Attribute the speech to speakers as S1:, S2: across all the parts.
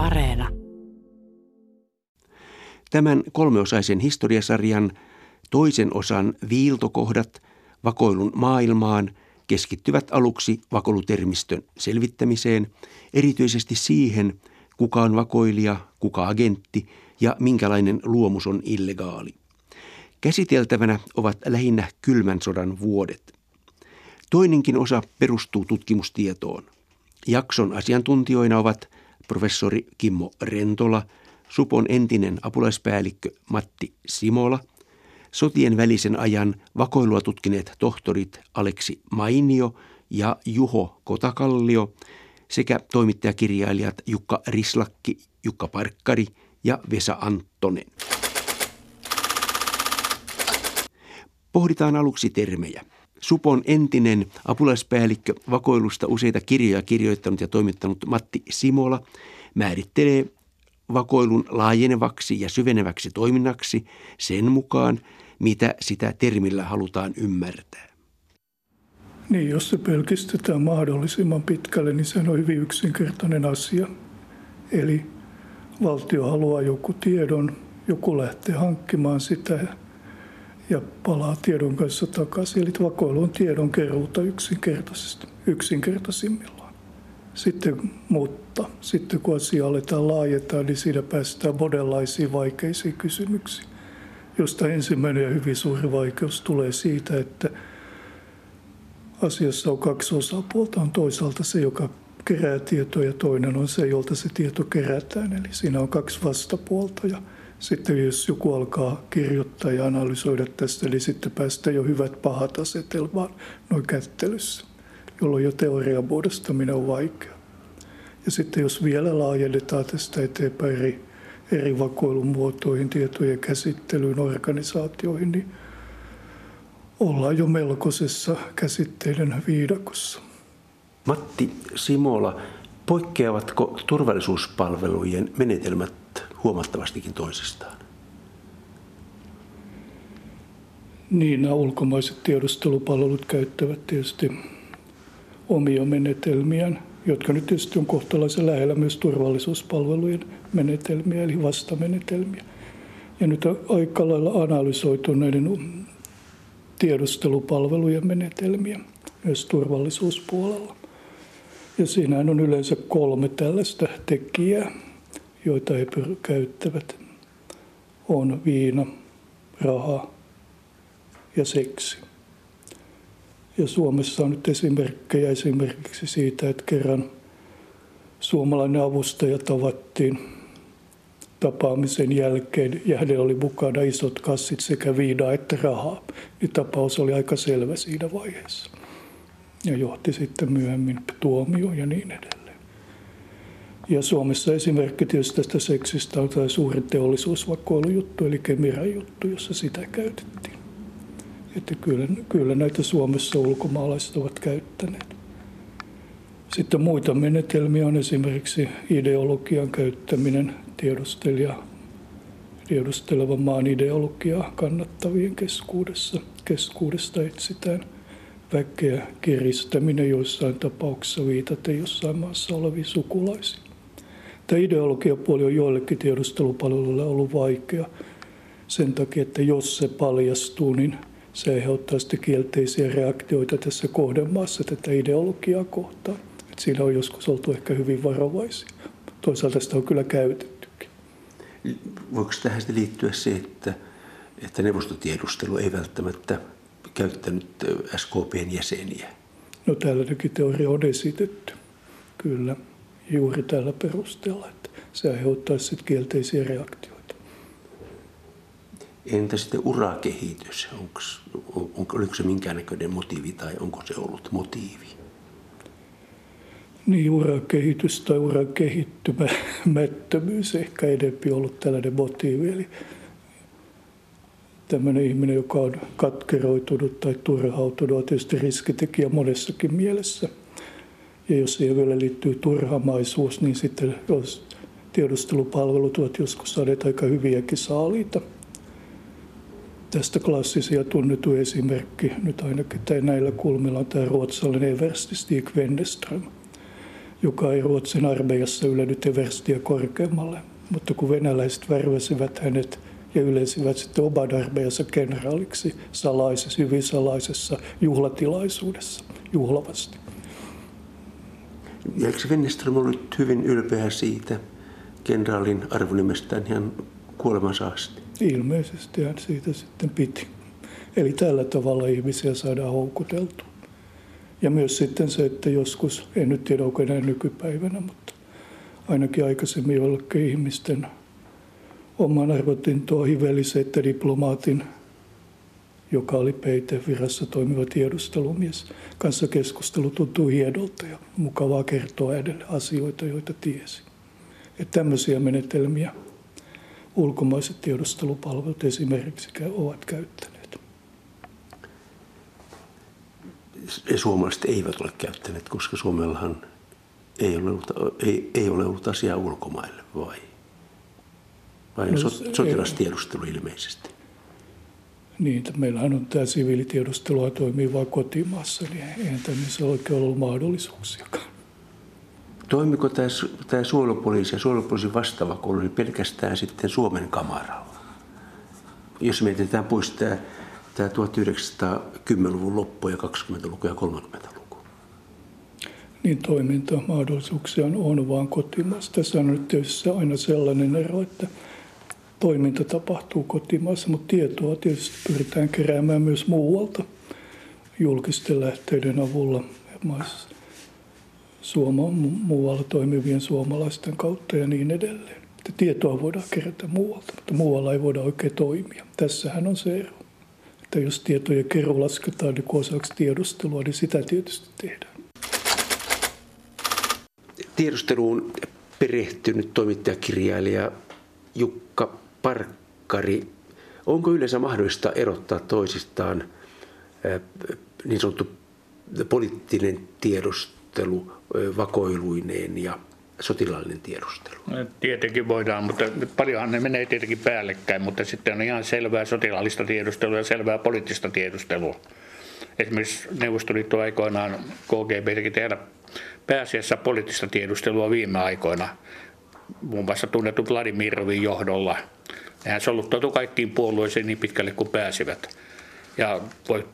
S1: Areena.
S2: Tämän kolmeosaisen historiasarjan toisen osan viiltokohdat vakoilun maailmaan keskittyvät aluksi vakoilutermistön selvittämiseen, erityisesti siihen, kuka on vakoilija, kuka agentti ja minkälainen luomus on illegaali. Käsiteltävänä ovat lähinnä kylmän sodan vuodet. Toinenkin osa perustuu tutkimustietoon. Jakson asiantuntijoina ovat professori Kimmo Rentola, Supon entinen apulaispäällikkö Matti Simola, sotien välisen ajan vakoilua tutkineet tohtorit Aleksi Mainio ja Juho Kotakallio sekä toimittajakirjailijat Jukka Rislakki, Jukka Parkkari ja Vesa Anttonen. Pohditaan aluksi termejä. Supon entinen apulaispäällikkö vakoilusta useita kirjoja kirjoittanut ja toimittanut Matti Simola määrittelee vakoilun laajenevaksi ja syveneväksi toiminnaksi sen mukaan, mitä sitä termillä halutaan ymmärtää.
S3: Niin, jos se pelkistetään mahdollisimman pitkälle, niin se on hyvin yksinkertainen asia. Eli valtio haluaa joku tiedon, joku lähtee hankkimaan sitä ja palaa tiedon kanssa takaisin. Eli vakoilu on tiedon keruuta yksinkertaisesti, yksinkertaisimmillaan. Sitten, mutta sitten kun asia aletaan laajentaa, niin siinä päästään monenlaisiin vaikeisiin kysymyksiin, josta ensimmäinen ja hyvin suuri vaikeus tulee siitä, että asiassa on kaksi osapuolta. On toisaalta se, joka kerää tietoa ja toinen on se, jolta se tieto kerätään. Eli siinä on kaksi vastapuolta ja sitten jos joku alkaa kirjoittaa ja analysoida tästä, eli sitten päästään jo hyvät pahat asetelmaan noin kättelyssä, jolloin jo teorian muodostaminen on vaikea. Ja sitten jos vielä laajennetaan tästä eteenpäin eri, eri vakoilun muotoihin, tietojen käsittelyyn, organisaatioihin, niin ollaan jo melkoisessa käsitteiden viidakossa.
S2: Matti Simola, poikkeavatko turvallisuuspalvelujen menetelmät huomattavastikin toisistaan?
S3: Niin, nämä ulkomaiset tiedustelupalvelut käyttävät tietysti omia menetelmiään, jotka nyt tietysti on kohtalaisen lähellä myös turvallisuuspalvelujen menetelmiä, eli vastamenetelmiä. Ja nyt on aika lailla analysoitu näiden tiedustelupalvelujen menetelmiä myös turvallisuuspuolella. Ja siinä on yleensä kolme tällaista tekijää joita he käyttävät, on viina, raha ja seksi. Ja Suomessa on nyt esimerkkejä esimerkiksi siitä, että kerran suomalainen avustaja tavattiin tapaamisen jälkeen ja hänellä oli mukana isot kassit sekä viinaa että rahaa. Niin tapaus oli aika selvä siinä vaiheessa ja johti sitten myöhemmin tuomioon ja niin edelleen. Ja Suomessa esimerkki tietysti tästä seksistä on tämä suuri teollisuusvakoilujuttu, eli Kemiran juttu, jossa sitä käytettiin. Että kyllä, kyllä näitä Suomessa ulkomaalaiset ovat käyttäneet. Sitten muita menetelmiä on esimerkiksi ideologian käyttäminen tiedustelija, tiedustelevan maan ideologiaa kannattavien keskuudessa. Keskuudesta etsitään väkeä kiristäminen joissain tapauksissa viitaten jossain maassa oleviin sukulaisiin. Tämä ideologiapuoli on joillekin tiedustelupalveluille ollut vaikea sen takia, että jos se paljastuu, niin se aiheuttaa sitten kielteisiä reaktioita tässä kohdemaassa tätä ideologiaa kohtaan. Että siinä on joskus oltu ehkä hyvin varovaisia. Toisaalta sitä on kyllä käytettykin.
S2: Voiko tähän sitten liittyä se, että, että neuvostotiedustelu ei välttämättä käyttänyt SKPn jäseniä?
S3: No tällainenkin teoria on esitetty, kyllä juuri tällä perusteella, että se aiheuttaisi sitten kielteisiä reaktioita.
S2: Entä sitten urakehitys? Onks, on, oliko se minkäännäköinen motiivi tai onko se ollut motiivi?
S3: Niin, urakehitys tai uran kehittymättömyys ehkä enempi ollut tällainen motiivi. Eli tämmöinen ihminen, joka on katkeroitunut tai turhautunut, on tietysti riskitekijä monessakin mielessä – ja jos vielä liittyy turhamaisuus, niin sitten jos tiedustelupalvelut ovat joskus saaneet aika hyviäkin saaliita. Tästä klassisia tunnettu esimerkki, nyt ainakin tai näillä kulmilla on tämä ruotsalainen eversti Stig Wenneström, joka ei Ruotsin armeijassa ylännyt everstiä korkeammalle. Mutta kun venäläiset värväsivät hänet ja yleisivät sitten oman armeijansa kenraaliksi salaisessa, hyvin salaisessa juhlatilaisuudessa, juhlavasti.
S2: Ja eikö Wennerström ollut hyvin ylpeä siitä kenraalin arvonimestään ihan kuolemansa asti?
S3: Ilmeisesti hän siitä sitten piti. Eli tällä tavalla ihmisiä saadaan houkuteltua. Ja myös sitten se, että joskus, en nyt tiedä onko enää nykypäivänä, mutta ainakin aikaisemmin jollekin ihmisten oman arvotintoa hiveli se, että diplomaatin, joka oli peitevirassa toimiva tiedustelumies, kanssa keskustelu tuntuu hiedolta ja mukavaa kertoa edelle asioita, joita tiesi. Että tämmöisiä menetelmiä ulkomaiset tiedustelupalvelut esimerkiksi ovat käyttäneet.
S2: Suomalaiset eivät ole käyttäneet, koska Suomellahan ei ole ollut, ei, ei ole ollut asiaa ulkomaille, vai? Vai no, sotilastiedustelu ilmeisesti?
S3: Niin, että meillähän on tämä siviilitiedustelua toimii vain kotimaassa, niin eihän tämmöisessä oikein ollut mahdollisuuksiakaan.
S2: Toimiko tämä, tämä suojelupoliisi ja suojelupoliisin vastaava koulu niin pelkästään sitten Suomen kamaralla? Jos mietitään pois tämä, tämä 1910-luvun loppu ja 20-luku ja 30-luku.
S3: Niin toimintamahdollisuuksia on vaan kotimaassa. Tässä on nyt tietysti aina sellainen ero, että toiminta tapahtuu kotimaassa, mutta tietoa tietysti pyritään keräämään myös muualta julkisten lähteiden avulla suoma, muualla toimivien suomalaisten kautta ja niin edelleen. Että tietoa voidaan kerätä muualta, mutta muualla ei voida oikein toimia. Tässähän on se ero. Että jos tietojen kerro lasketaan niin osaksi tiedustelua, niin sitä tietysti tehdään.
S2: Tiedusteluun perehtynyt toimittajakirjailija Jukka Parkkari. Onko yleensä mahdollista erottaa toisistaan niin sanottu poliittinen tiedustelu vakoiluineen ja sotilaallinen tiedustelu?
S1: No, tietenkin voidaan, mutta paljonhan ne menee tietenkin päällekkäin, mutta sitten on ihan selvää sotilaallista tiedustelua ja selvää poliittista tiedustelua. Esimerkiksi Neuvostoliitto aikoinaan KGB teki tehdä pääasiassa poliittista tiedustelua viime aikoina, muun muassa tunnettu Vladimirovin johdolla. Nehän soluttautu kaikkiin puolueisiin niin pitkälle kuin pääsivät. Ja voi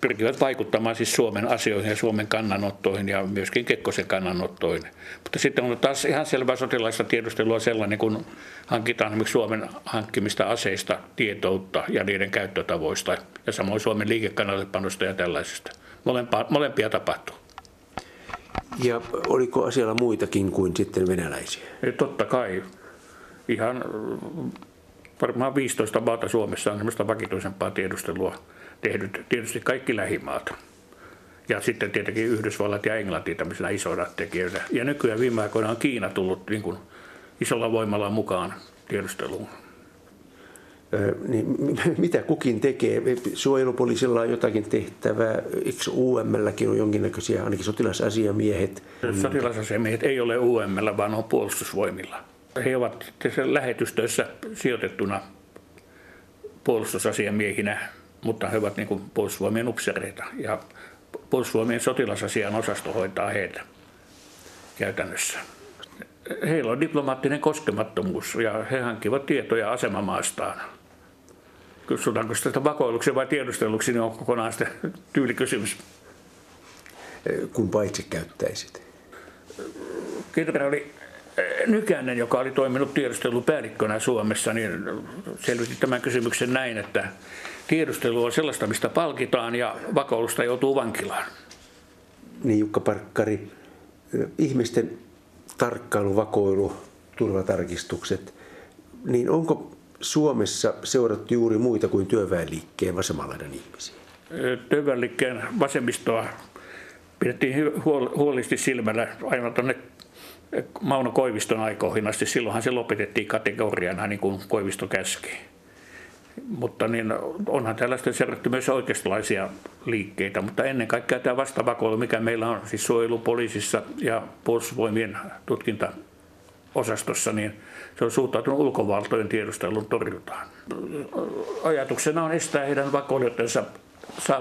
S1: pyrkivät vaikuttamaan siis Suomen asioihin ja Suomen kannanottoihin ja myöskin Kekkosen kannanottoihin. Mutta sitten on taas ihan selvää sotilaista tiedustelua sellainen, kun hankitaan Suomen hankkimista aseista tietoutta ja niiden käyttötavoista ja samoin Suomen liikekannallepanosta ja tällaisesta. Molempia, molempia tapahtuu.
S2: Ja oliko asialla muitakin kuin sitten venäläisiä?
S1: Ja totta kai. Ihan varmaan 15 maata Suomessa on sellaista vakituisempaa tiedustelua tehnyt tietysti kaikki lähimaat. Ja sitten tietenkin Yhdysvallat ja Englanti tämmöisenä isoina tekijöinä. Ja nykyään viime aikoina on Kiina tullut niin kuin isolla voimalla mukaan tiedusteluun.
S2: Niin, mitä kukin tekee? Suojelupoliisilla on jotakin tehtävää. Eikö UMLkin on jonkinnäköisiä, ainakin sotilasasiamiehet?
S1: Sotilasasiamiehet ei ole UML, vaan on puolustusvoimilla. He ovat lähetystöissä sijoitettuna puolustusasiamiehinä mutta he ovat niin kuin puolustusvoimien upseereita ja puolustusvoimien sotilasasian osasto hoitaa heitä käytännössä. Heillä on diplomaattinen koskemattomuus ja he hankkivat tietoja asemamaastaan. Kysytäänkö sitä vakoiluksi vai tiedusteluksi, niin on kokonaan sitten tyylikysymys.
S2: Kumpa itse käyttäisit?
S1: Kenraali Nykänen, joka oli toiminut tiedustelupäällikkönä Suomessa, niin selvitti tämän kysymyksen näin, että tiedustelu on sellaista, mistä palkitaan ja vakoilusta joutuu vankilaan.
S2: Niin Jukka Parkkari, ihmisten tarkkailu, vakoilu, turvatarkistukset, niin onko Suomessa seurattu juuri muita kuin työväenliikkeen vasemmanlaidan ihmisiä?
S1: Työväenliikkeen vasemmistoa pidettiin huolellisesti silmällä aivan tuonne Mauno Koiviston aikoihin asti. Silloinhan se lopetettiin kategoriana niin kuin Koivisto käski. Mutta niin onhan tällaista seurattu myös oikeistolaisia liikkeitä, mutta ennen kaikkea tämä vastavakoilu, mikä meillä on siis suojelupoliisissa ja puolustusvoimien tutkintaosastossa, niin se on suhtautunut ulkovaltojen tiedustelun torjuntaan. Ajatuksena on estää heidän vakoilijoidensa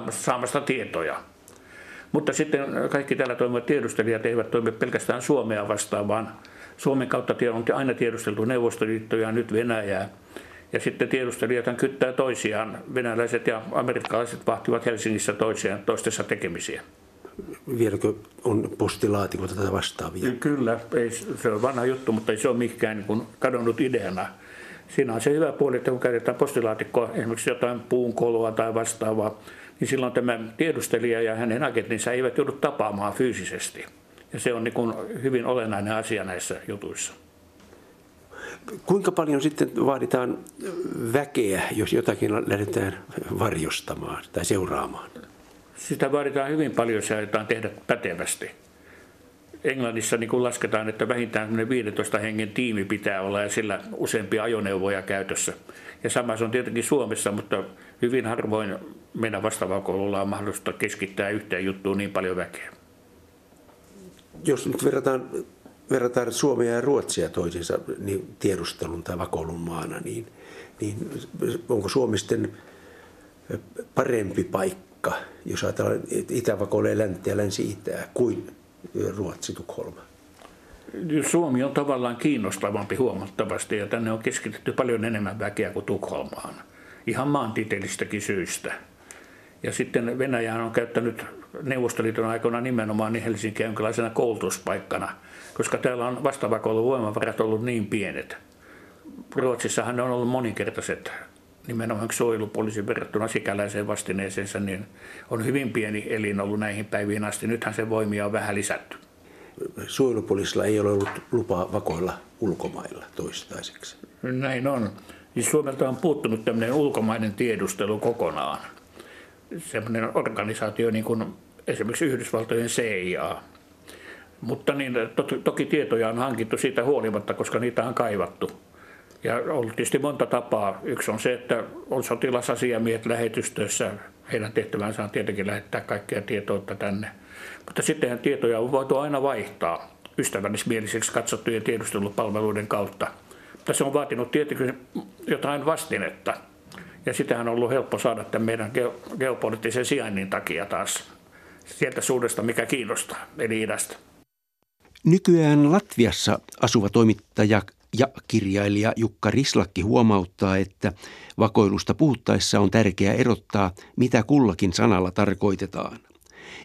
S1: saamasta tietoja. Mutta sitten kaikki täällä toimivat tiedustelijat eivät toimi pelkästään Suomea vastaan, vaan Suomen kautta on aina tiedusteltu Neuvostoliittoa ja nyt Venäjää. Ja sitten tiedustelijat kyttää toisiaan. Venäläiset ja amerikkalaiset vahtivat Helsingissä toisiaan toistensa tekemisiä.
S2: Vieläkö on postilaatikoita tätä vastaavia?
S1: Kyllä, ei, se on vanha juttu, mutta ei se ole mikään niin kuin kadonnut ideana. Siinä on se hyvä puoli, että kun käytetään postilaatikkoa, esimerkiksi jotain puunkoloa tai vastaavaa, niin silloin tämä tiedustelija ja hänen agenttinsa eivät joudu tapaamaan fyysisesti. Ja se on niin kuin hyvin olennainen asia näissä jutuissa.
S2: Kuinka paljon sitten vaaditaan väkeä, jos jotakin lähdetään varjostamaan tai seuraamaan?
S1: Sitä vaaditaan hyvin paljon, jos aiotaan tehdä pätevästi. Englannissa niin kun lasketaan, että vähintään 15 hengen tiimi pitää olla ja sillä useampia ajoneuvoja käytössä. Ja sama se on tietenkin Suomessa, mutta hyvin harvoin meidän vastaavakoululla on mahdollista keskittää yhteen juttuun niin paljon väkeä.
S2: Jos nyt verrataan, verrataan Suomea ja Ruotsia toisiinsa niin tiedustelun tai vakoilun maana, niin, niin onko Suomi sitten parempi paikka, jos ajatellaan Itä-vakoilee läntä ja länsi-itää, kuin Ruotsi, Tukholma?
S1: Suomi on tavallaan kiinnostavampi huomattavasti ja tänne on keskitetty paljon enemmän väkeä kuin Tukholmaan. Ihan maantieteellistäkin syistä. Ja sitten Venäjä on käyttänyt Neuvostoliiton aikana nimenomaan niin Helsinkiä jonkinlaisena koulutuspaikkana, koska täällä on vastaavakoulun voimavarat ollut niin pienet. Ruotsissahan on ollut moninkertaiset nimenomaan suojelupoliisin verrattuna sikäläiseen vastineeseensa, niin on hyvin pieni elin ollut näihin päiviin asti. Nythän se voimia on vähän lisätty.
S2: Suojelupoliisilla ei ole ollut lupaa vakoilla ulkomailla toistaiseksi.
S1: Näin on. Siis Suomelta on puuttunut tämmöinen ulkomainen tiedustelu kokonaan. Semmoinen organisaatio niin kuin esimerkiksi Yhdysvaltojen CIA. Mutta niin, to, toki tietoja on hankittu siitä huolimatta, koska niitä on kaivattu. Ja on tietysti monta tapaa. Yksi on se, että on sotilasasiamiehet lähetystöissä. Heidän tehtävänsä on tietenkin lähettää kaikkea tietoa tänne. Mutta sittenhän tietoja on voitu aina vaihtaa ystävällismieliseksi katsottujen tiedustelupalveluiden kautta. Mutta se on vaatinut tietenkin jotain vastinetta. Ja sitähän on ollut helppo saada tämän meidän geopoliittisen sijainnin takia taas sieltä suudesta, mikä kiinnostaa, eli idästä.
S2: Nykyään Latviassa asuva toimittaja ja kirjailija Jukka Rislakki huomauttaa, että vakoilusta puhuttaessa on tärkeää erottaa, mitä kullakin sanalla tarkoitetaan.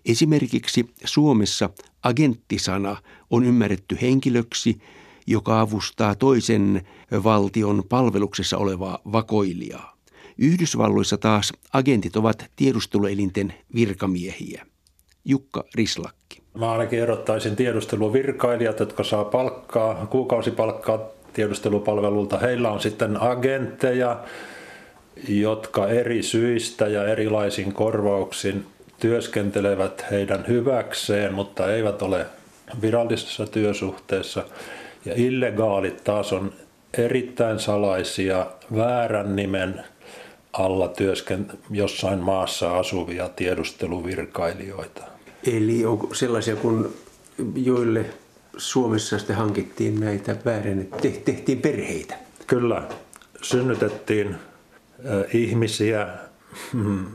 S2: Esimerkiksi Suomessa agenttisana on ymmärretty henkilöksi, joka avustaa toisen valtion palveluksessa olevaa vakoilijaa. Yhdysvalloissa taas agentit ovat tiedusteluelinten virkamiehiä. Jukka Rislakki.
S4: Mä ainakin erottaisin tiedusteluvirkailijat, jotka saa palkkaa, kuukausipalkkaa tiedustelupalvelulta. Heillä on sitten agentteja, jotka eri syistä ja erilaisin korvauksin työskentelevät heidän hyväkseen, mutta eivät ole virallisessa työsuhteessa. Ja illegaalit taas on erittäin salaisia väärän nimen alla työsken jossain maassa asuvia tiedusteluvirkailijoita.
S2: Eli onko sellaisia, kun joille Suomessa sitten hankittiin näitä väärin, tehtiin perheitä?
S4: Kyllä, synnytettiin äh, ihmisiä, mm,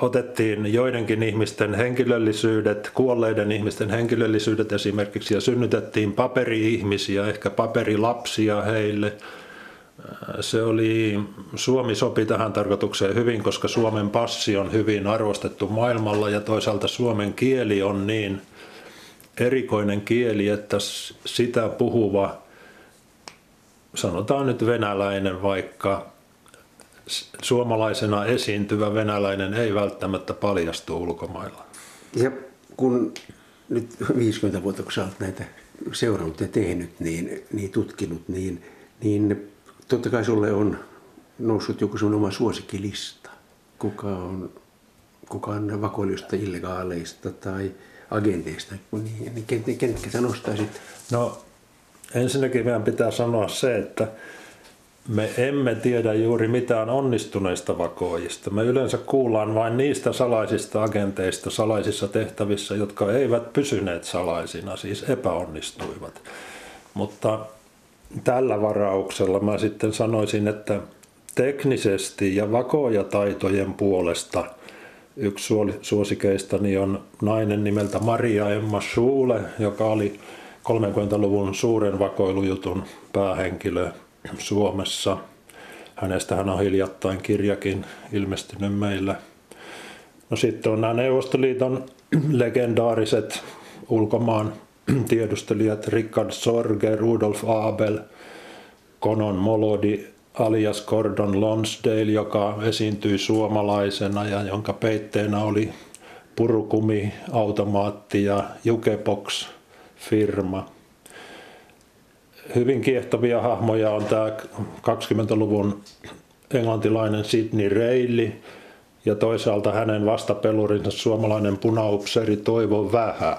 S4: otettiin joidenkin ihmisten henkilöllisyydet, kuolleiden ihmisten henkilöllisyydet esimerkiksi, ja synnytettiin paperi-ihmisiä, ehkä paperilapsia heille. Se oli, Suomi sopi tähän tarkoitukseen hyvin, koska Suomen passi on hyvin arvostettu maailmalla ja toisaalta suomen kieli on niin erikoinen kieli, että sitä puhuva, sanotaan nyt venäläinen vaikka, suomalaisena esiintyvä venäläinen ei välttämättä paljastu ulkomailla.
S2: Ja kun nyt 50 vuotta, kun sä näitä seurannut ja tehnyt, niin, niin tutkinut, niin, niin totta kai sulle on noussut joku sun oma suosikkilista. Kuka on, kuka on vakoilijoista, illegaaleista tai agenteista, niin, niin kenetkä sä nostaisit?
S4: No ensinnäkin meidän pitää sanoa se, että me emme tiedä juuri mitään onnistuneista vakoojista. Me yleensä kuullaan vain niistä salaisista agenteista salaisissa tehtävissä, jotka eivät pysyneet salaisina, siis epäonnistuivat. Mutta tällä varauksella mä sitten sanoisin, että teknisesti ja vakoojataitojen puolesta Yksi suosikeistani on nainen nimeltä Maria Emma Schule, joka oli 30-luvun suuren vakoilujutun päähenkilö Suomessa. Hänestähän on hiljattain kirjakin ilmestynyt meillä. No sitten on nämä Neuvostoliiton legendaariset ulkomaan tiedustelijat Richard Sorge, Rudolf Abel, Konon Molodi alias Gordon Lonsdale, joka esiintyi suomalaisena ja jonka peitteenä oli purukumi, automaatti ja Jukebox firma. Hyvin kiehtovia hahmoja on tämä 20-luvun englantilainen Sidney Reilly ja toisaalta hänen vastapelurinsa suomalainen punaupseeri Toivo Vähä.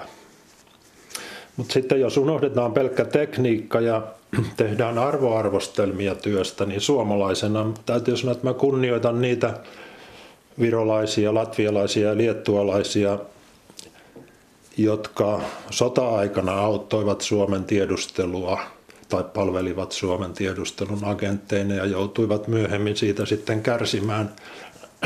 S4: Mutta sitten jos unohdetaan pelkkä tekniikka ja tehdään arvoarvostelmia työstä, niin suomalaisena täytyy sanoa, että mä kunnioitan niitä virolaisia, latvialaisia ja liettualaisia, jotka sota-aikana auttoivat Suomen tiedustelua tai palvelivat Suomen tiedustelun agentteina ja joutuivat myöhemmin siitä sitten kärsimään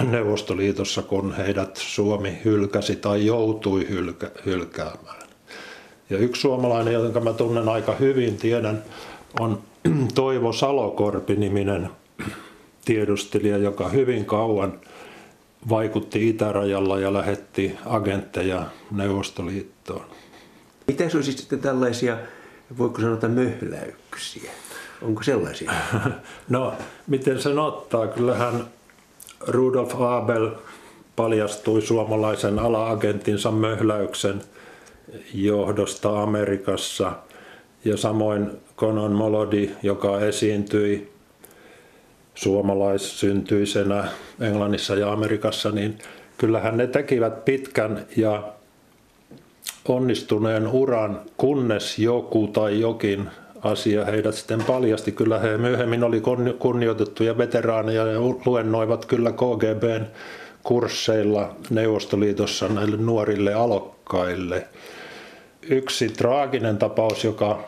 S4: Neuvostoliitossa, kun heidät Suomi hylkäsi tai joutui hylkä, hylkäämään. Ja yksi suomalainen, jonka mä tunnen aika hyvin, tiedän, on Toivo Salokorpi-niminen tiedustelija, joka hyvin kauan vaikutti itärajalla ja lähetti agentteja Neuvostoliittoon.
S2: Mitä se olisi sitten tällaisia, voiko sanoa, möhläyksiä? Onko sellaisia?
S4: No, miten sen ottaa? Kyllähän Rudolf Abel paljastui suomalaisen ala-agentinsa möhläyksen johdosta Amerikassa ja samoin Conan Molody, joka esiintyi suomalaissyntyisenä Englannissa ja Amerikassa, niin kyllähän ne tekivät pitkän ja onnistuneen uran, kunnes joku tai jokin asia heidät sitten paljasti. Kyllä he myöhemmin oli kunnioitettuja veteraaneja ja luennoivat kyllä KGBn kursseilla Neuvostoliitossa näille nuorille alokkaille. Yksi traaginen tapaus, joka,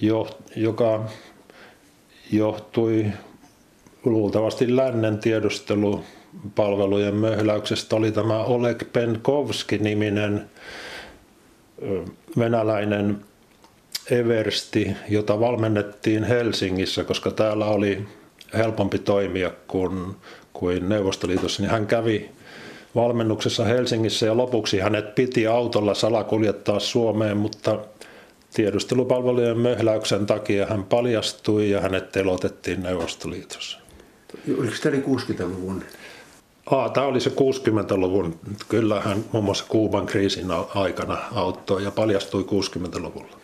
S4: jo, joka johtui luultavasti lännen tiedustelupalvelujen möhläyksestä, oli tämä Oleg Penkovski-niminen venäläinen Eversti, jota valmennettiin Helsingissä, koska täällä oli helpompi toimia kuin, kuin Neuvostoliitossa, niin hän kävi valmennuksessa Helsingissä ja lopuksi hänet piti autolla salakuljettaa Suomeen, mutta tiedustelupalvelujen möhläyksen takia hän paljastui ja hänet telotettiin Neuvostoliitossa.
S2: Oliko tämä 60-luvun?
S4: Aa, tämä oli se 60-luvun. Kyllä hän muun muassa Kuuban kriisin aikana auttoi ja paljastui 60-luvulla.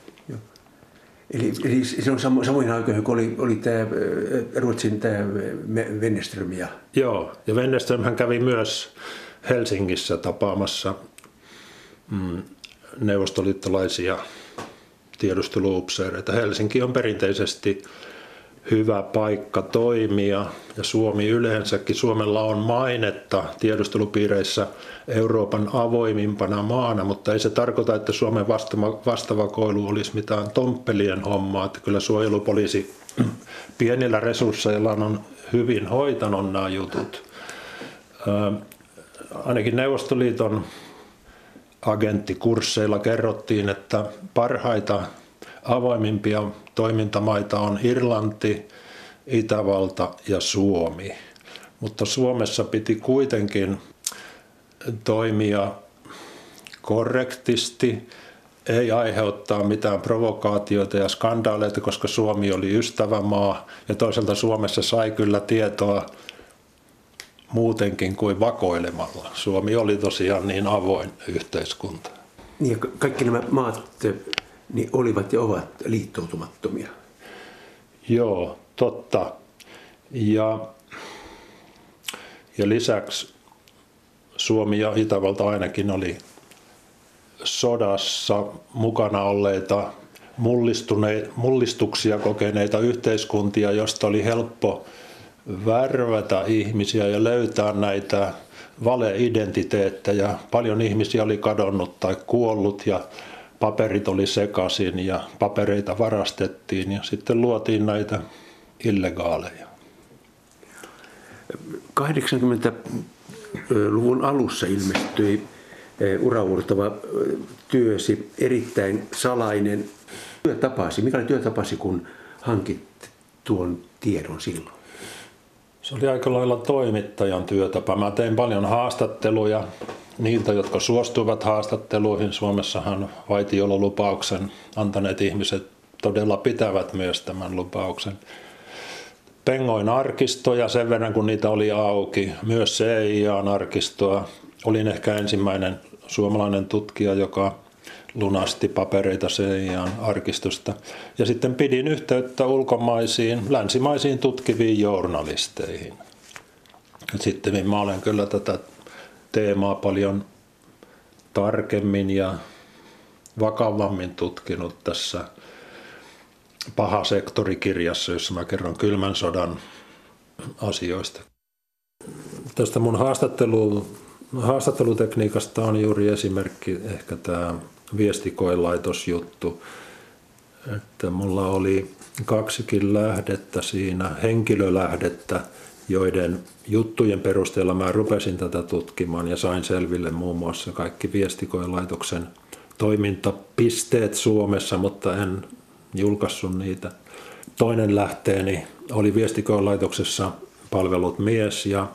S2: Eli, eli se on samo, samoihin aikoihin, kun oli, oli tämä Ruotsin tämä Wennerström. Ja...
S4: Joo, ja Wennerström hän kävi myös Helsingissä tapaamassa mm, neuvostoliittolaisia tiedusteluupseereita. Helsinki on perinteisesti hyvä paikka toimia ja Suomi yleensäkin. Suomella on mainetta tiedustelupiireissä Euroopan avoimimpana maana, mutta ei se tarkoita, että Suomen vastavakoilu olisi mitään tomppelien hommaa. Että kyllä suojelupoliisi pienillä resursseilla on hyvin hoitanut nämä jutut. Ainakin Neuvostoliiton agenttikursseilla kerrottiin, että parhaita avoimimpia toimintamaita on Irlanti, Itävalta ja Suomi. Mutta Suomessa piti kuitenkin toimia korrektisti, ei aiheuttaa mitään provokaatioita ja skandaaleita, koska Suomi oli ystävämaa ja toisaalta Suomessa sai kyllä tietoa muutenkin kuin vakoilemalla. Suomi oli tosiaan niin avoin yhteiskunta.
S2: Niin ja kaikki nämä maat niin olivat ja ovat liittoutumattomia.
S4: Joo, totta. Ja, ja lisäksi Suomi ja Itävalta ainakin oli sodassa mukana olleita mullistuksia kokeneita yhteiskuntia, josta oli helppo värvätä ihmisiä ja löytää näitä valeidentiteettejä. Paljon ihmisiä oli kadonnut tai kuollut ja paperit oli sekaisin ja papereita varastettiin ja sitten luotiin näitä illegaaleja.
S2: 80 90-luvun alussa ilmestyi uraurtava työsi, erittäin salainen. Työtapasi, mikä oli työtapasi, kun hankit tuon tiedon silloin?
S4: Se oli aika lailla toimittajan työtapa. Mä tein paljon haastatteluja niiltä, jotka suostuivat haastatteluihin. Suomessahan vaitiololupauksen antaneet ihmiset todella pitävät myös tämän lupauksen. Pengoin arkistoja sen verran, kun niitä oli auki. Myös CIA-arkistoa. Olin ehkä ensimmäinen suomalainen tutkija, joka lunasti papereita CIAn arkistosta. Ja sitten pidin yhteyttä ulkomaisiin, länsimaisiin tutkiviin journalisteihin. Sitten mä olen kyllä tätä teemaa paljon tarkemmin ja vakavammin tutkinut tässä paha sektorikirjassa, jossa mä kerron kylmän sodan asioista. Tästä mun haastattelu, haastattelutekniikasta on juuri esimerkki ehkä tämä viestikoelaitosjuttu. Että mulla oli kaksikin lähdettä siinä, henkilölähdettä, joiden juttujen perusteella mä rupesin tätä tutkimaan ja sain selville muun muassa kaikki viestikoelaitoksen toimintapisteet Suomessa, mutta en julkaissut niitä. Toinen lähteeni oli viestikoelaitoksessa palvelut mies ja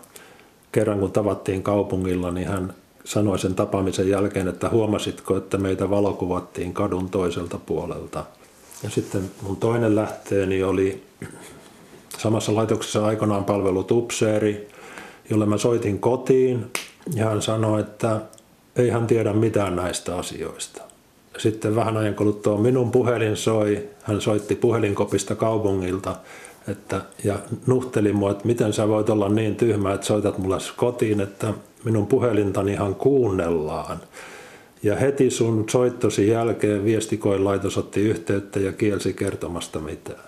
S4: kerran kun tavattiin kaupungilla, niin hän sanoi sen tapaamisen jälkeen, että huomasitko, että meitä valokuvattiin kadun toiselta puolelta. Ja sitten mun toinen lähteeni oli samassa laitoksessa aikanaan palvelut upseeri, jolle mä soitin kotiin ja hän sanoi, että ei hän tiedä mitään näistä asioista. Sitten vähän ajan kuluttua minun puhelin soi, hän soitti puhelinkopista kaupungilta että, ja nuhteli mua, että miten sä voit olla niin tyhmä, että soitat mulle kotiin, että minun puhelintani ihan kuunnellaan. Ja heti sun soittosi jälkeen viestikoilaitos otti yhteyttä ja kielsi kertomasta mitään.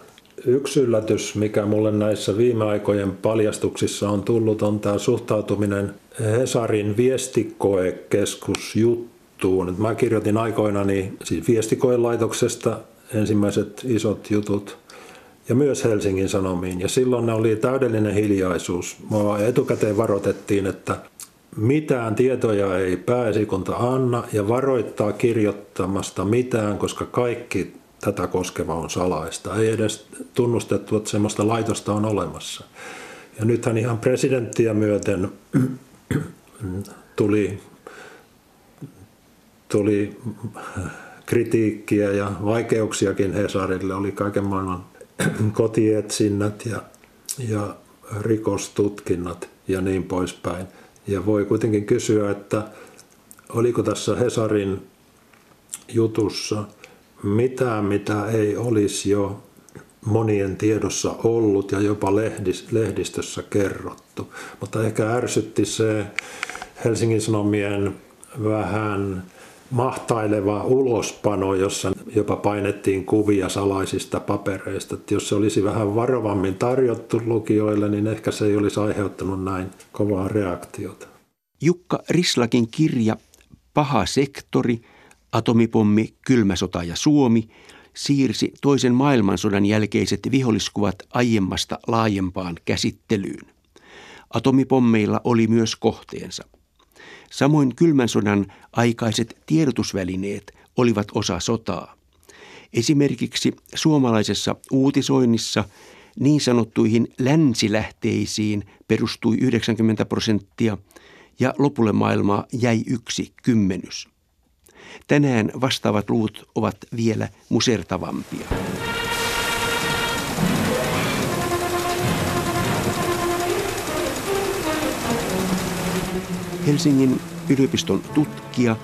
S4: Yksi yllätys, mikä mulle näissä viime aikojen paljastuksissa on tullut, on tämä suhtautuminen Hesarin viestikoekeskusjuttuun. Mä kirjoitin aikoinani siis viestikoelaitoksesta ensimmäiset isot jutut ja myös Helsingin Sanomiin. Ja silloin oli täydellinen hiljaisuus. Mua etukäteen varoitettiin, että mitään tietoja ei pääesikunta anna ja varoittaa kirjoittamasta mitään, koska kaikki tätä koskeva on salaista. Ei edes tunnustettu, että sellaista laitosta on olemassa. Ja nythän ihan presidenttiä myöten tuli, tuli kritiikkiä ja vaikeuksiakin Hesarille. Oli kaiken maailman kotietsinnät ja, ja rikostutkinnat ja niin poispäin. Ja voi kuitenkin kysyä, että oliko tässä Hesarin jutussa mitään, mitä ei olisi jo monien tiedossa ollut ja jopa lehdistössä kerrottu. Mutta ehkä ärsytti se Helsingin Sanomien vähän mahtaileva ulospano, jossa jopa painettiin kuvia salaisista papereista. Että jos se olisi vähän varovammin tarjottu lukijoille, niin ehkä se ei olisi aiheuttanut näin kovaa reaktiota.
S2: Jukka Rislakin kirja Paha sektori, atomipommi, kylmä sota ja Suomi siirsi toisen maailmansodan jälkeiset viholliskuvat aiemmasta laajempaan käsittelyyn. Atomipommeilla oli myös kohteensa – Samoin kylmän sodan aikaiset tiedotusvälineet olivat osa sotaa. Esimerkiksi suomalaisessa uutisoinnissa niin sanottuihin länsilähteisiin perustui 90 prosenttia ja lopulle maailmaa jäi yksi kymmenys. Tänään vastaavat luvut ovat vielä musertavampia. Helsingin yliopiston tutkija,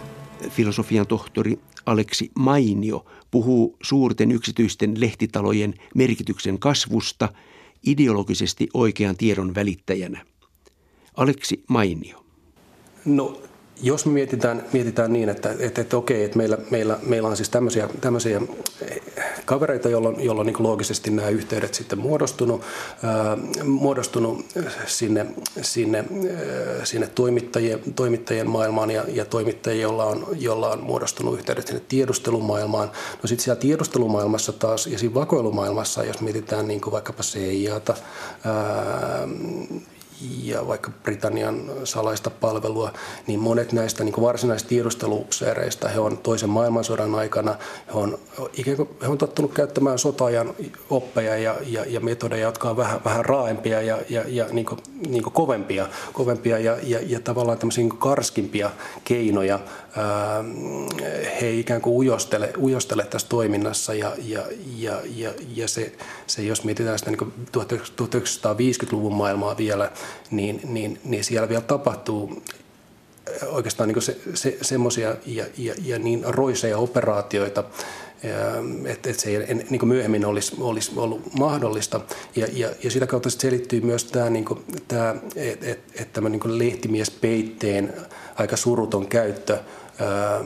S2: filosofian tohtori Aleksi Mainio puhuu suurten yksityisten lehtitalojen merkityksen kasvusta ideologisesti oikean tiedon välittäjänä. Aleksi Mainio.
S5: No jos me mietitään, mietitään niin, että, että, että okei, että meillä, meillä, meillä on siis tämmöisiä, tämmöisiä kavereita, jolloin, jolloin niin loogisesti nämä yhteydet sitten muodostunut, ää, muodostunut sinne, sinne, ää, sinne toimittajien, toimittajien maailmaan ja, ja toimittajien, jolla on, jolla on muodostunut yhteydet sinne tiedustelumaailmaan. No sitten siellä tiedustelumaailmassa taas ja siinä vakoilumaailmassa, jos mietitään niin kuin vaikkapa CIAta, ää, ja vaikka Britannian salaista palvelua, niin monet näistä niin varsinaisista tiedusteluseereistä, he on toisen maailmansodan aikana, he on, ikään kuin, he on tottunut käyttämään sotaajan oppeja ja, ja, ja metodeja, jotka on vähän, vähän raaempia ja, ja, ja niin kuin, niin kuin kovempia, kovempia ja, ja, ja tavallaan tämmöisiä niin karskimpia keinoja he ikään kuin ujostele, ujostele tässä toiminnassa ja, ja, ja, ja, ja se, se, jos mietitään sitä niin 1950-luvun maailmaa vielä, niin, niin, niin siellä vielä tapahtuu oikeastaan niin se, se, semmoisia ja, ja, ja niin roiseja operaatioita, että et se ei niin myöhemmin olisi, olisi ollut mahdollista. Ja, ja, ja sitä kautta selittyy myös tämä, niin tämä että et, et tämä niin lehtimiespeitteen aika suruton käyttö, ää,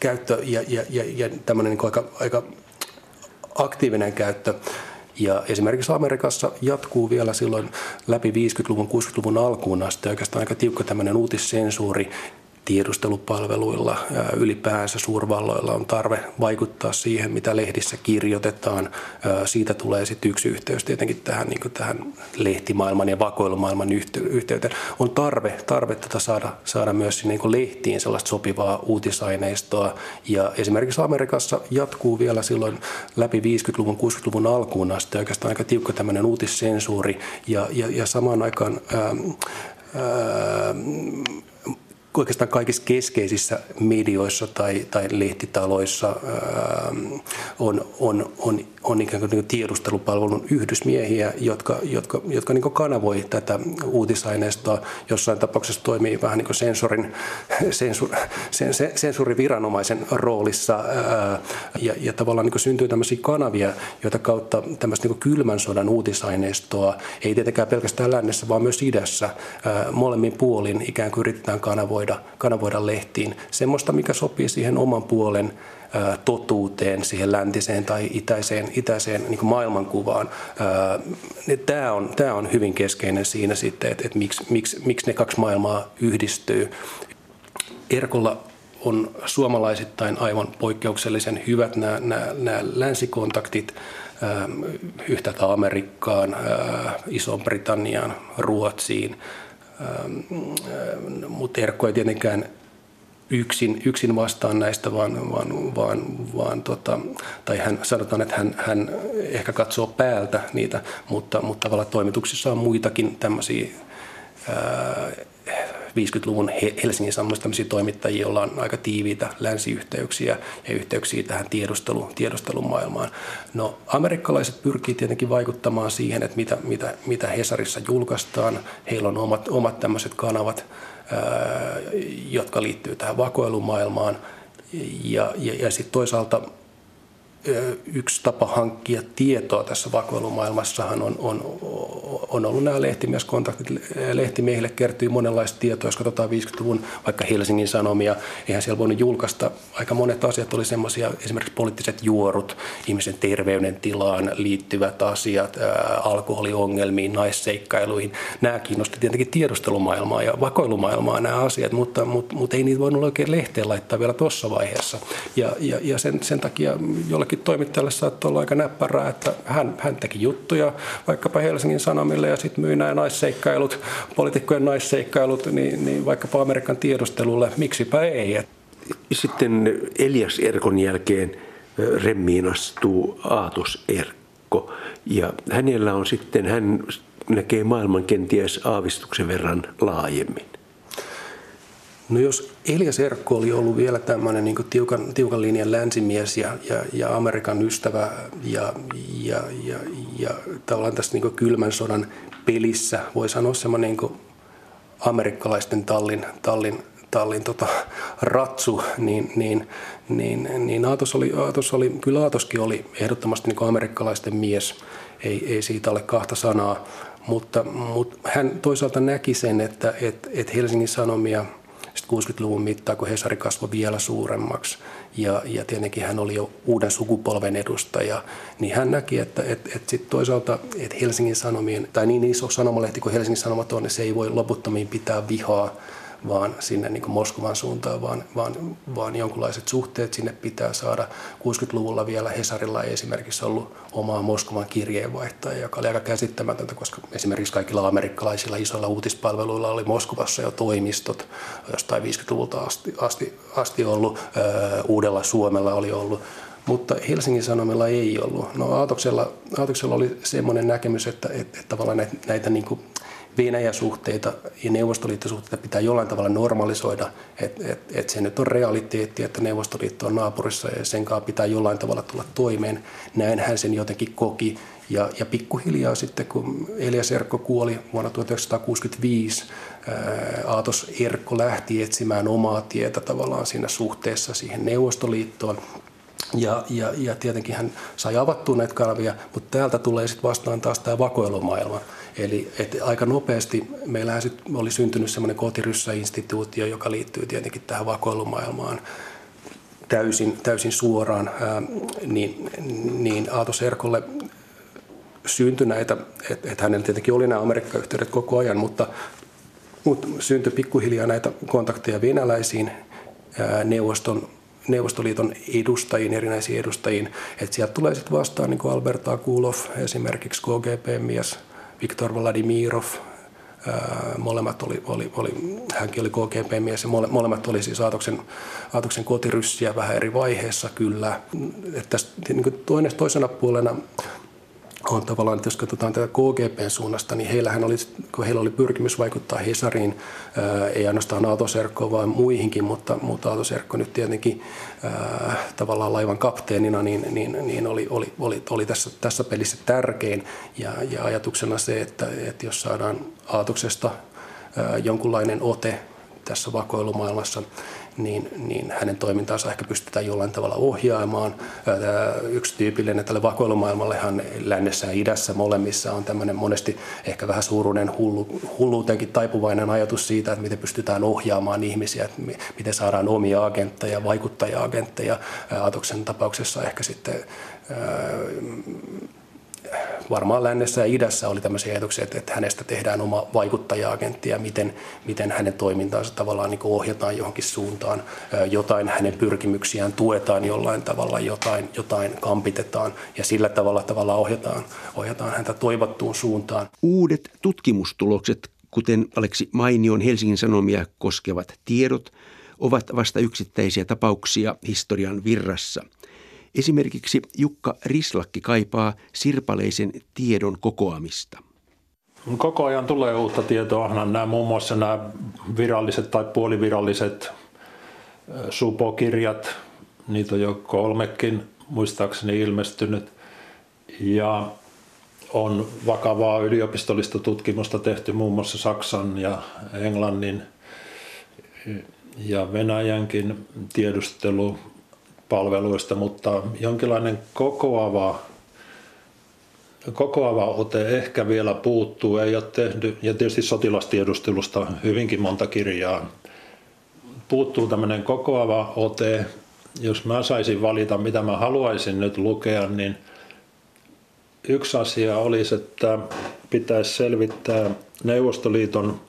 S5: käyttö ja, ja, ja, ja tämmöinen niin aika, aika aktiivinen käyttö. Ja esimerkiksi Amerikassa jatkuu vielä silloin läpi 50-luvun, 60-luvun alkuun asti oikeastaan aika tiukka tämmöinen uutissensuuri, tiedustelupalveluilla, ylipäänsä suurvalloilla on tarve vaikuttaa siihen, mitä lehdissä kirjoitetaan. Siitä tulee sitten yksi yhteys tietenkin tähän, niin tähän lehtimaailman ja vakoilumaailman yhteyteen. On tarve, tarve tätä saada, saada myös niin lehtiin sellaista sopivaa uutisaineistoa. Ja esimerkiksi Amerikassa jatkuu vielä silloin läpi 50-luvun, 60-luvun alkuun asti oikeastaan aika tiukka tämmöinen uutissensuuri. Ja, ja, ja samaan aikaan ää, ää, oikeastaan kaikissa keskeisissä medioissa tai, tai lehtitaloissa ää, on, on, on, on ikään kuin, niin tiedustelupalvelun yhdysmiehiä, jotka, jotka, jotka niin kanavoi tätä uutisaineistoa. Jossain tapauksessa toimii vähän niin kuin sensorin, sensur, sen, sen, sensuriviranomaisen roolissa ää, ja, ja tavallaan niin syntyy tämmöisiä kanavia, joita kautta tämmöistä niin kylmän sodan uutisaineistoa, ei tietenkään pelkästään lännessä, vaan myös idässä, ää, molemmin puolin ikään kuin yritetään kanavoida kanavoida, kanavoida lehtiin semmoista, mikä sopii siihen oman puolen totuuteen, siihen läntiseen tai itäiseen, itäiseen niin maailmankuvaan. Tämä on, tämä on hyvin keskeinen siinä sitten, että, että miksi, miksi, miksi ne kaksi maailmaa yhdistyy. Erkolla on suomalaisittain aivan poikkeuksellisen hyvät nämä, nämä, nämä länsikontaktit yhtäältä Amerikkaan, Iso-Britanniaan, Ruotsiin – mutta Erkko ei tietenkään yksin, yksin vastaan näistä, vaan, vaan, vaan, vaan tota, tai hän sanotaan, että hän, hän ehkä katsoo päältä niitä, mutta, mutta tavallaan toimituksissa on muitakin tämmöisiä 50-luvun Helsingin Sanomissa toimittajia, joilla on aika tiiviitä länsiyhteyksiä ja yhteyksiä tähän tiedustelu, tiedustelumaailmaan. No, amerikkalaiset pyrkii tietenkin vaikuttamaan siihen, että mitä, mitä, mitä Hesarissa julkaistaan. Heillä on omat, omat tämmöiset kanavat, jotka liittyy tähän vakoilumaailmaan. Ja, ja, ja sitten toisaalta yksi tapa hankkia tietoa tässä vakoilumaailmassahan on, on, on ollut nämä lehtimieskontaktit. Lehtimiehille kertyy monenlaista tietoa, jos katsotaan 50-luvun vaikka Helsingin Sanomia. Eihän siellä voinut julkaista. Aika monet asiat oli semmoisia, esimerkiksi poliittiset juorut, ihmisen terveydentilaan liittyvät asiat, alkoholiongelmiin, naisseikkailuihin. Nämä kiinnosti tietenkin tiedustelumaailmaa ja vakoilumaailmaa nämä asiat, mutta, mutta, mutta ei niitä voinut oikein lehteen laittaa vielä tuossa vaiheessa. Ja, ja, ja sen, sen takia jollakin jollekin toimittajalle saattoi olla aika näppärää, että hän, hän teki juttuja vaikkapa Helsingin Sanomille ja sitten myi nämä naisseikkailut, poliitikkojen naisseikkailut, niin, niin vaikkapa Amerikan tiedustelulle, miksipä ei.
S2: Sitten Elias Erkon jälkeen remmiin astuu Aatos Erkko ja hänellä on sitten, hän näkee maailman kenties aavistuksen verran laajemmin.
S5: No jos Elias Erkko oli ollut vielä tämmöinen niin tiukan, tiukan linjan länsimies ja, ja, ja Amerikan ystävä ja, ja, ja, ja tavallaan tässä niin kylmän sodan pelissä, voi sanoa semmoinen niin amerikkalaisten tallin, tallin, tallin tota, ratsu, niin, niin, niin, niin Aatos, oli, Aatos oli, kyllä Aatoskin oli ehdottomasti niin amerikkalaisten mies, ei, ei siitä ole kahta sanaa, mutta, mutta hän toisaalta näki sen, että, että, että Helsingin Sanomia – 60-luvun mittaan, kun Hesari kasvoi vielä suuremmaksi ja, ja tietenkin hän oli jo uuden sukupolven edustaja, niin hän näki, että et, et sit toisaalta että Helsingin Sanomien, tai niin iso sanomalehti kuin Helsingin Sanomat on, niin se ei voi loputtomiin pitää vihaa vaan sinne niin kuin Moskovan suuntaan, vaan, vaan, vaan jonkinlaiset suhteet sinne pitää saada. 60-luvulla vielä Hesarilla ei esimerkiksi ollut omaa Moskovan kirjeenvaihtajaa, joka oli aika käsittämätöntä, koska esimerkiksi kaikilla amerikkalaisilla isoilla uutispalveluilla oli Moskovassa jo toimistot, jostain 50-luvulta asti, asti, asti ollut, Uudella Suomella oli ollut mutta Helsingin Sanomilla ei ollut. No Aatoksella, Aatoksella oli semmoinen näkemys, että, että, että tavallaan näitä, näitä niin kuin Venäjä-suhteita ja Neuvostoliittosuhteita pitää jollain tavalla normalisoida, että et, et se nyt on realiteetti, että Neuvostoliitto on naapurissa ja sen kanssa pitää jollain tavalla tulla toimeen. Näin hän sen jotenkin koki. Ja, ja pikkuhiljaa sitten, kun Elias Erkko kuoli vuonna 1965, Aatos Erkko lähti etsimään omaa tietä tavallaan siinä suhteessa siihen Neuvostoliittoon. Ja, ja, ja tietenkin hän sai avattua näitä kanavia, mutta täältä tulee sitten vastaan taas tämä vakoilumaailma. Eli et aika nopeasti meillä oli syntynyt semmoinen kotiryssä-instituutio, joka liittyy tietenkin tähän vakoilumaailmaan täysin, täysin suoraan, ää, niin, niin Aato Serkolle syntyi näitä, että et hänellä tietenkin oli nämä Amerikka-yhteydet koko ajan, mutta, mutta syntyi pikkuhiljaa näitä kontakteja venäläisiin ää, neuvoston Neuvostoliiton edustajiin, erinäisiin edustajiin. Että sieltä tulee sitten vastaan niin kuin Albert Akulov, esimerkiksi KGP-mies, Viktor Vladimirov, molemmat oli, oli, oli, hänkin oli KGP-mies ja mole, molemmat oli siis Aatoksen, Aatoksen kotiryssiä vähän eri vaiheessa kyllä. Että niin toinen, toisena puolena on tavallaan, että jos katsotaan tätä KGPn suunnasta, niin heillähän oli, kun heillä oli pyrkimys vaikuttaa Hesariin, ää, ei ainoastaan Aaltoserkkoon, vaan muihinkin, mutta, mutta Aaltoserkko nyt tietenkin ää, tavallaan laivan kapteenina, niin, niin, niin oli, oli, oli, oli tässä, tässä pelissä tärkein. Ja, ja ajatuksena se, että, että jos saadaan Aatoksesta ää, jonkunlainen ote tässä vakoilumaailmassa, niin, niin hänen toimintaansa ehkä pystytään jollain tavalla ohjaamaan. Yksi tyypillinen tälle vakoilumaailmallehan lännessä ja idässä molemmissa on tämmöinen monesti ehkä vähän suuruinen hullu, hulluuteenkin taipuvainen ajatus siitä, että miten pystytään ohjaamaan ihmisiä, että miten saadaan omia agentteja, vaikuttaja-agentteja. Atoksen tapauksessa ehkä sitten varmaan lännessä ja idässä oli tämmöisiä ajatuksia, että, että hänestä tehdään oma vaikuttaja-agentti ja miten, miten hänen toimintaansa tavallaan niin ohjataan johonkin suuntaan, jotain hänen pyrkimyksiään tuetaan jollain tavalla, jotain, jotain kampitetaan ja sillä tavalla tavalla ohjataan, ohjataan häntä toivottuun suuntaan.
S2: Uudet tutkimustulokset, kuten Aleksi Mainion Helsingin Sanomia koskevat tiedot, ovat vasta yksittäisiä tapauksia historian virrassa – Esimerkiksi Jukka Rislakki kaipaa sirpaleisen tiedon kokoamista.
S4: Koko ajan tulee uutta tietoa. Nämä, muun muassa nämä viralliset tai puoliviralliset supokirjat, niitä on jo kolmekin muistaakseni ilmestynyt. Ja on vakavaa yliopistollista tutkimusta tehty muun muassa Saksan ja Englannin ja Venäjänkin tiedustelu palveluista, mutta jonkinlainen kokoava, kokoava ote ehkä vielä puuttuu. Ei ole tehty, ja tietysti sotilastiedustelusta hyvinkin monta kirjaa. Puuttuu tämmöinen kokoava ote. Jos mä saisin valita, mitä mä haluaisin nyt lukea, niin yksi asia olisi, että pitäisi selvittää Neuvostoliiton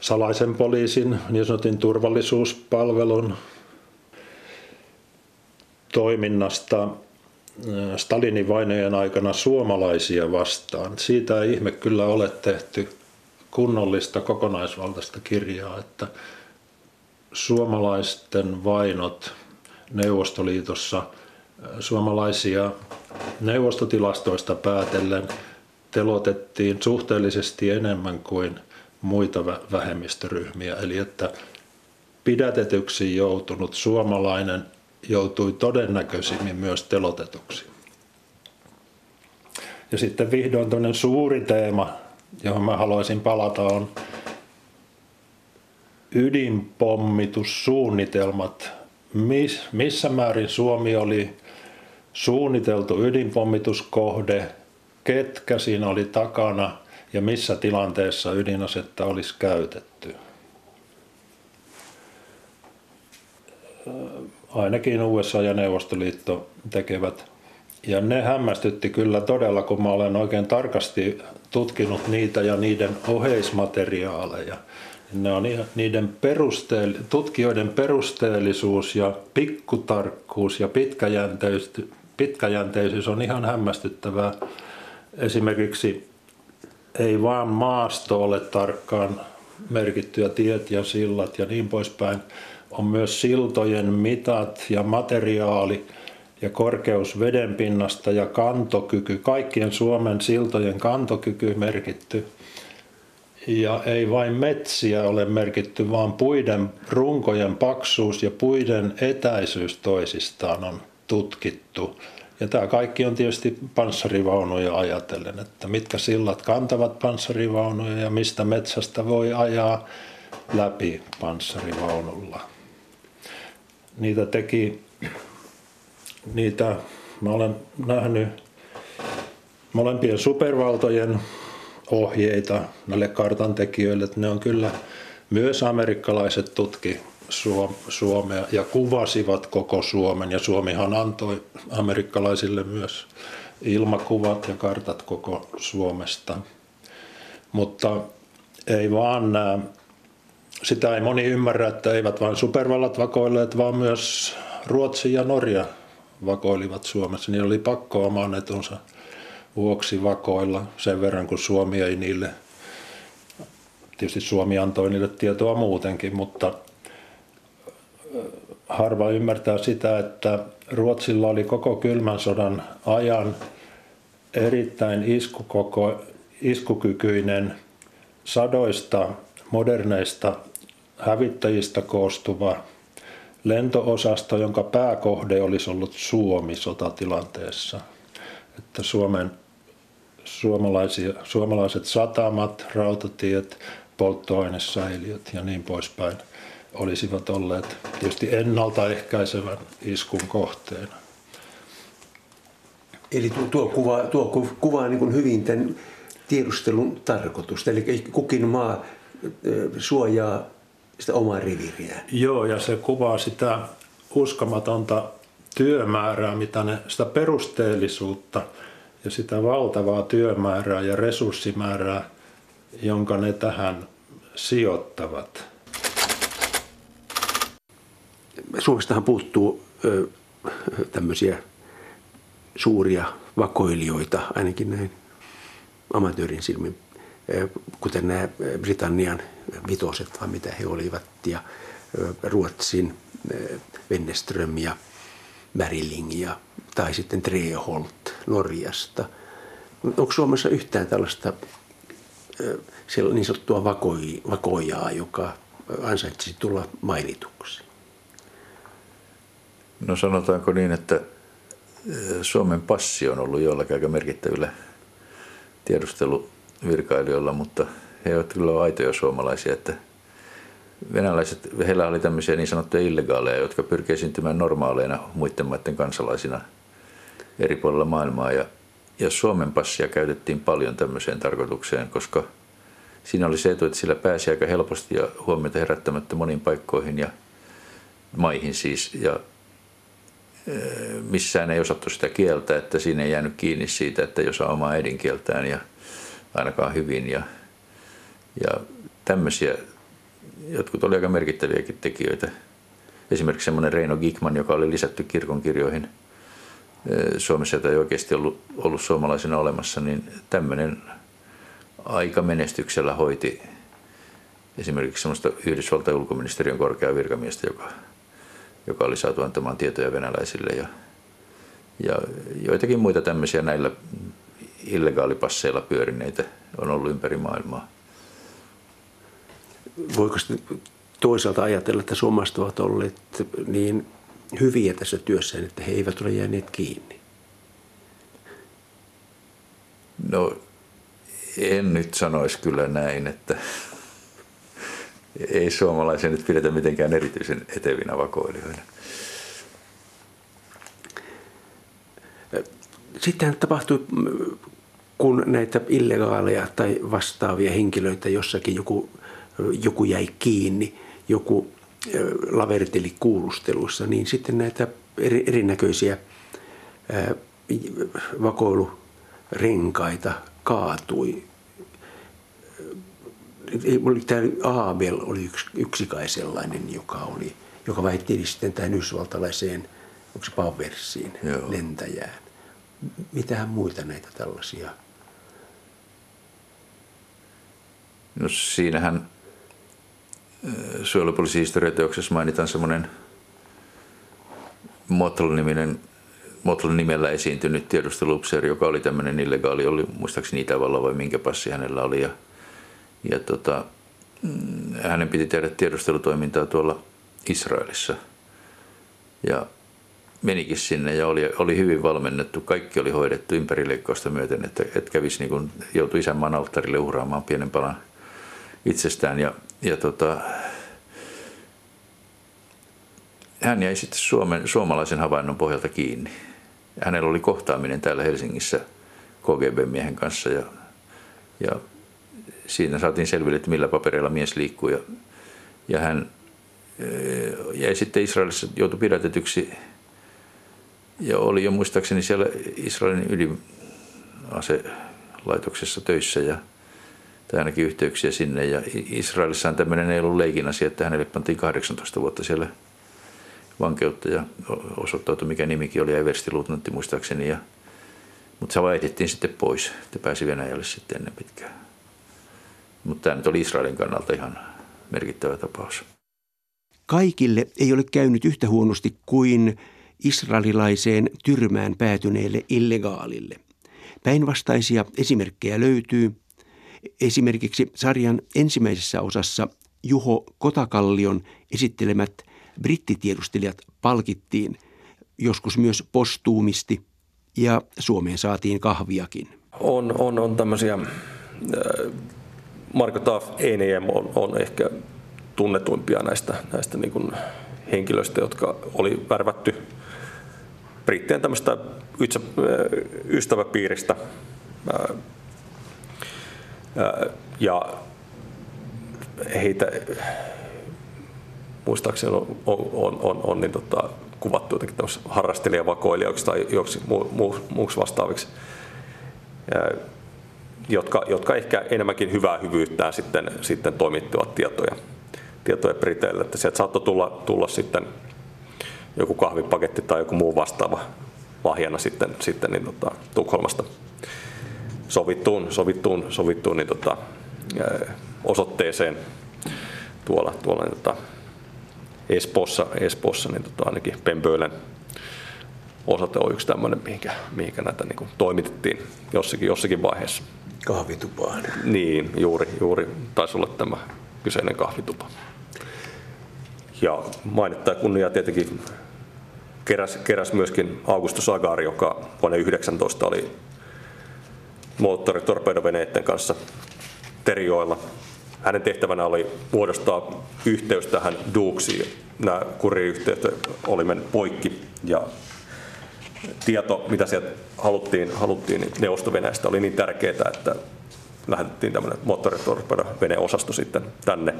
S4: salaisen poliisin, niin sanotun turvallisuuspalvelun toiminnasta äh, Stalinin vainojen aikana suomalaisia vastaan. Siitä ei ihme kyllä ole tehty kunnollista kokonaisvaltaista kirjaa, että suomalaisten vainot Neuvostoliitossa, äh, suomalaisia neuvostotilastoista päätellen telotettiin suhteellisesti enemmän kuin muita vähemmistöryhmiä. Eli että pidätetyksi joutunut suomalainen joutui todennäköisimmin myös telotetuksi. Ja sitten vihdoin tämmöinen suuri teema, johon mä haluaisin palata, on ydinpommitussuunnitelmat. Miss, missä määrin Suomi oli suunniteltu ydinpommituskohde, ketkä siinä oli takana ja missä tilanteessa ydinasetta olisi käytetty ainakin USA ja Neuvostoliitto tekevät. Ja ne hämmästytti kyllä todella, kun mä olen oikein tarkasti tutkinut niitä ja niiden oheismateriaaleja, ne on niiden perusteel, tutkijoiden perusteellisuus ja pikkutarkkuus ja pitkäjänteisyys, pitkäjänteisyys on ihan hämmästyttävää. Esimerkiksi ei vaan maasto ole tarkkaan merkittyjä tiet ja sillat ja niin poispäin. On myös siltojen mitat ja materiaali ja korkeus vedenpinnasta ja kantokyky, kaikkien Suomen siltojen kantokyky merkitty. Ja ei vain metsiä ole merkitty, vaan puiden runkojen paksuus ja puiden etäisyys toisistaan on tutkittu. Ja tämä kaikki on tietysti panssarivaunuja ajatellen, että mitkä sillat kantavat panssarivaunuja ja mistä metsästä voi ajaa läpi panssarivaunulla. Niitä teki, niitä mä olen nähnyt molempien supervaltojen ohjeita näille kartantekijöille, että ne on kyllä myös amerikkalaiset tutki Suomea ja kuvasivat koko Suomen ja Suomihan antoi amerikkalaisille myös ilmakuvat ja kartat koko Suomesta. Mutta ei vaan nämä, sitä ei moni ymmärrä, että eivät vain supervallat vakoilleet, vaan myös Ruotsi ja Norja vakoilivat Suomessa. Niin oli pakko oman etunsa vuoksi vakoilla sen verran, kun Suomi ei niille, tietysti Suomi antoi niille tietoa muutenkin, mutta harva ymmärtää sitä, että Ruotsilla oli koko kylmän sodan ajan erittäin iskukoko, iskukykyinen sadoista moderneista hävittäjistä koostuva lentoosasto, jonka pääkohde olisi ollut Suomi sotatilanteessa. Että Suomen suomalaisia, suomalaiset satamat, rautatiet, polttoainesäiliöt ja niin poispäin – olisivat olleet tietysti ennaltaehkäisevän iskun kohteena.
S2: Eli tuo, kuvaa, tuo kuvaa niin kuin hyvin tämän tiedustelun tarkoitusta. Eli kukin maa suojaa sitä omaa riviriä.
S4: Joo, ja se kuvaa sitä uskomatonta työmäärää, mitä ne, sitä perusteellisuutta ja sitä valtavaa työmäärää ja resurssimäärää, jonka ne tähän sijoittavat.
S2: Suomestahan puuttuu ö, tämmöisiä suuria vakoilijoita, ainakin näin amatöörin silmin, kuten nämä Britannian vitoset, vai mitä he olivat, ja Ruotsin Wennerström ja Marilling ja, tai sitten Treholt Norjasta. Onko Suomessa yhtään tällaista niin sanottua vakoijaa, joka ansaitsisi tulla mainituksi?
S6: No sanotaanko niin, että Suomen passi on ollut joillakin aika merkittävillä tiedusteluvirkailijoilla, mutta he eivät kyllä aitoja suomalaisia, että venäläiset, heillä oli tämmöisiä niin sanottuja illegaaleja, jotka pyrkivät esiintymään normaaleina muiden maiden kansalaisina eri puolilla maailmaa. Ja, ja Suomen passia käytettiin paljon tämmöiseen tarkoitukseen, koska siinä oli se etu, että sillä pääsi aika helposti ja huomiota herättämättä moniin paikkoihin ja maihin siis. Ja missään ei osattu sitä kieltä, että siinä ei jäänyt kiinni siitä, että jos on omaa äidinkieltään ja ainakaan hyvin. Ja, ja tämmöisiä, jotkut oli aika merkittäviäkin tekijöitä. Esimerkiksi semmoinen Reino Gikman, joka oli lisätty kirkonkirjoihin Suomessa, jota ei oikeasti ollut, ollut suomalaisena olemassa, niin tämmöinen aika menestyksellä hoiti esimerkiksi semmoista Yhdysvaltain ulkoministeriön korkeaa virkamiestä, joka joka oli saatu antamaan tietoja venäläisille ja, ja joitakin muita tämmöisiä näillä illegaalipasseilla pyörineitä on ollut ympäri maailmaa.
S2: Voiko toisaalta ajatella, että suomalaiset ovat olleet niin hyviä tässä työssä, että he eivät ole jääneet kiinni?
S6: No en nyt sanoisi kyllä näin, että ei suomalaisia nyt pidetä mitenkään erityisen etevinä vakoilijoina.
S2: Sitten tapahtui, kun näitä illegaaleja tai vastaavia henkilöitä jossakin joku, joku jäi kiinni, joku laverteli kuulustelussa, niin sitten näitä eri, erinäköisiä vakoilurenkaita kaatui tämä Abel oli yksi, yksi kai sellainen, joka, oli, joka vaihteli sitten tähän yhdysvaltalaiseen, onko se Paversiin, lentäjään. Mitähän muita näitä tällaisia?
S6: No siinähän suojelupoliisin historiateoksessa mainitaan semmoinen Mottl-niminen Mottl nimellä esiintynyt tiedustelupseeri, joka oli tämmöinen illegaali, oli muistaakseni Itävalla vai minkä passi hänellä oli. Ja, ja tota, mm, hänen piti tehdä tiedustelutoimintaa tuolla Israelissa. Ja menikin sinne ja oli, oli hyvin valmennettu. Kaikki oli hoidettu ympärileikkausta myöten, että, että kävisi niin kuin, joutui isänmaan alttarille uhraamaan pienen palan itsestään. Ja, ja tota, hän jäi sitten Suomen, suomalaisen havainnon pohjalta kiinni. Hänellä oli kohtaaminen täällä Helsingissä KGB-miehen kanssa ja, ja siinä saatiin selville, että millä papereilla mies liikkuu. Ja, ja hän eh, jäi sitten Israelissa, joutui pidätetyksi ja oli jo muistaakseni siellä Israelin ydinaselaitoksessa töissä ja tai ainakin yhteyksiä sinne. Ja Israelissa on tämmöinen ei ollut leikin asia, että hänelle pantiin 18 vuotta siellä vankeutta ja osoittautui mikä nimikin oli Eversti Luutnantti muistaakseni. Ja, mutta se vaihdettiin sitten pois, että pääsi Venäjälle sitten ennen pitkään. Mutta tämä nyt oli Israelin kannalta ihan merkittävä tapaus.
S2: Kaikille ei ole käynyt yhtä huonosti kuin israelilaiseen tyrmään päätyneelle illegaalille. Päinvastaisia esimerkkejä löytyy. Esimerkiksi sarjan ensimmäisessä osassa Juho Kotakallion esittelemät brittitiedustelijat palkittiin joskus myös postuumisti ja Suomeen saatiin kahviakin.
S7: On, on, on tämmöisiä, äh, Marko Taff ENM on, on ehkä tunnetuimpia näistä, näistä niin kuin henkilöistä, jotka oli värvätty brittien tämmöistä äh, ystäväpiiristä. Äh, ja heitä muistaakseni on, on, on, on, on niin tota, kuvattu jotenkin harrastelijavakoilijoiksi tai joksi muu, muu, muuksi vastaaviksi, jotka, jotka ehkä enemmänkin hyvää hyvyyttään sitten, sitten toimittivat tietoja, tietoja Briteille. Että sieltä saattoi tulla, tulla sitten joku kahvipaketti tai joku muu vastaava lahjana sitten, sitten niin tota, Tukholmasta sovittuun, sovittuun, sovittuun niin tota, osoitteeseen tuolla, tuolla niin tota, Espoossa, Espoossa niin tota, ainakin Pembölen osoite on yksi tämmöinen, mihinkä, mihinkä näitä niin kuin, toimitettiin jossakin, jossakin vaiheessa.
S2: Kahvitupaan.
S7: Niin, juuri, juuri taisi olla tämä kyseinen kahvitupa. Ja mainittaa kunnia tietenkin keräs, keräs myöskin Augusto Sagari, joka vuonna 19 oli moottoritorpedoveneiden kanssa Terjoilla hänen tehtävänä oli muodostaa yhteys tähän Duuksiin. Nämä kuriyhteydet oli mennyt poikki ja tieto, mitä sieltä haluttiin, haluttiin niin Neuvosto-Venäjästä oli niin tärkeää, että lähetettiin tämmöinen moottoritorpedo-veneosasto sitten tänne.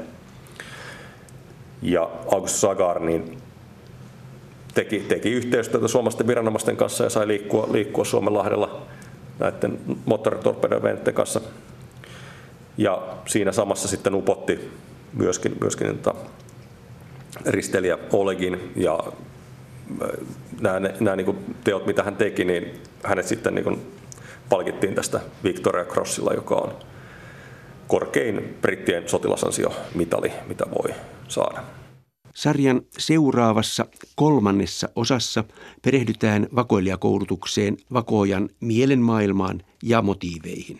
S7: Ja August Sagar niin teki, teki yhteistyötä suomalaisten viranomaisten kanssa ja sai liikkua, liikkua Suomenlahdella näiden moottoritorpedo-veneiden kanssa ja siinä samassa sitten upotti myöskin, myöskin tota ristelijä Olegin ja äh, nämä, nämä niin kuin teot, mitä hän teki, niin hänet sitten niin kuin palkittiin tästä Victoria Crossilla, joka on korkein brittien sotilasansiomitali, mitä voi saada.
S2: Sarjan seuraavassa kolmannessa osassa perehdytään vakoilijakoulutukseen, vakojan mielenmaailmaan ja motiiveihin.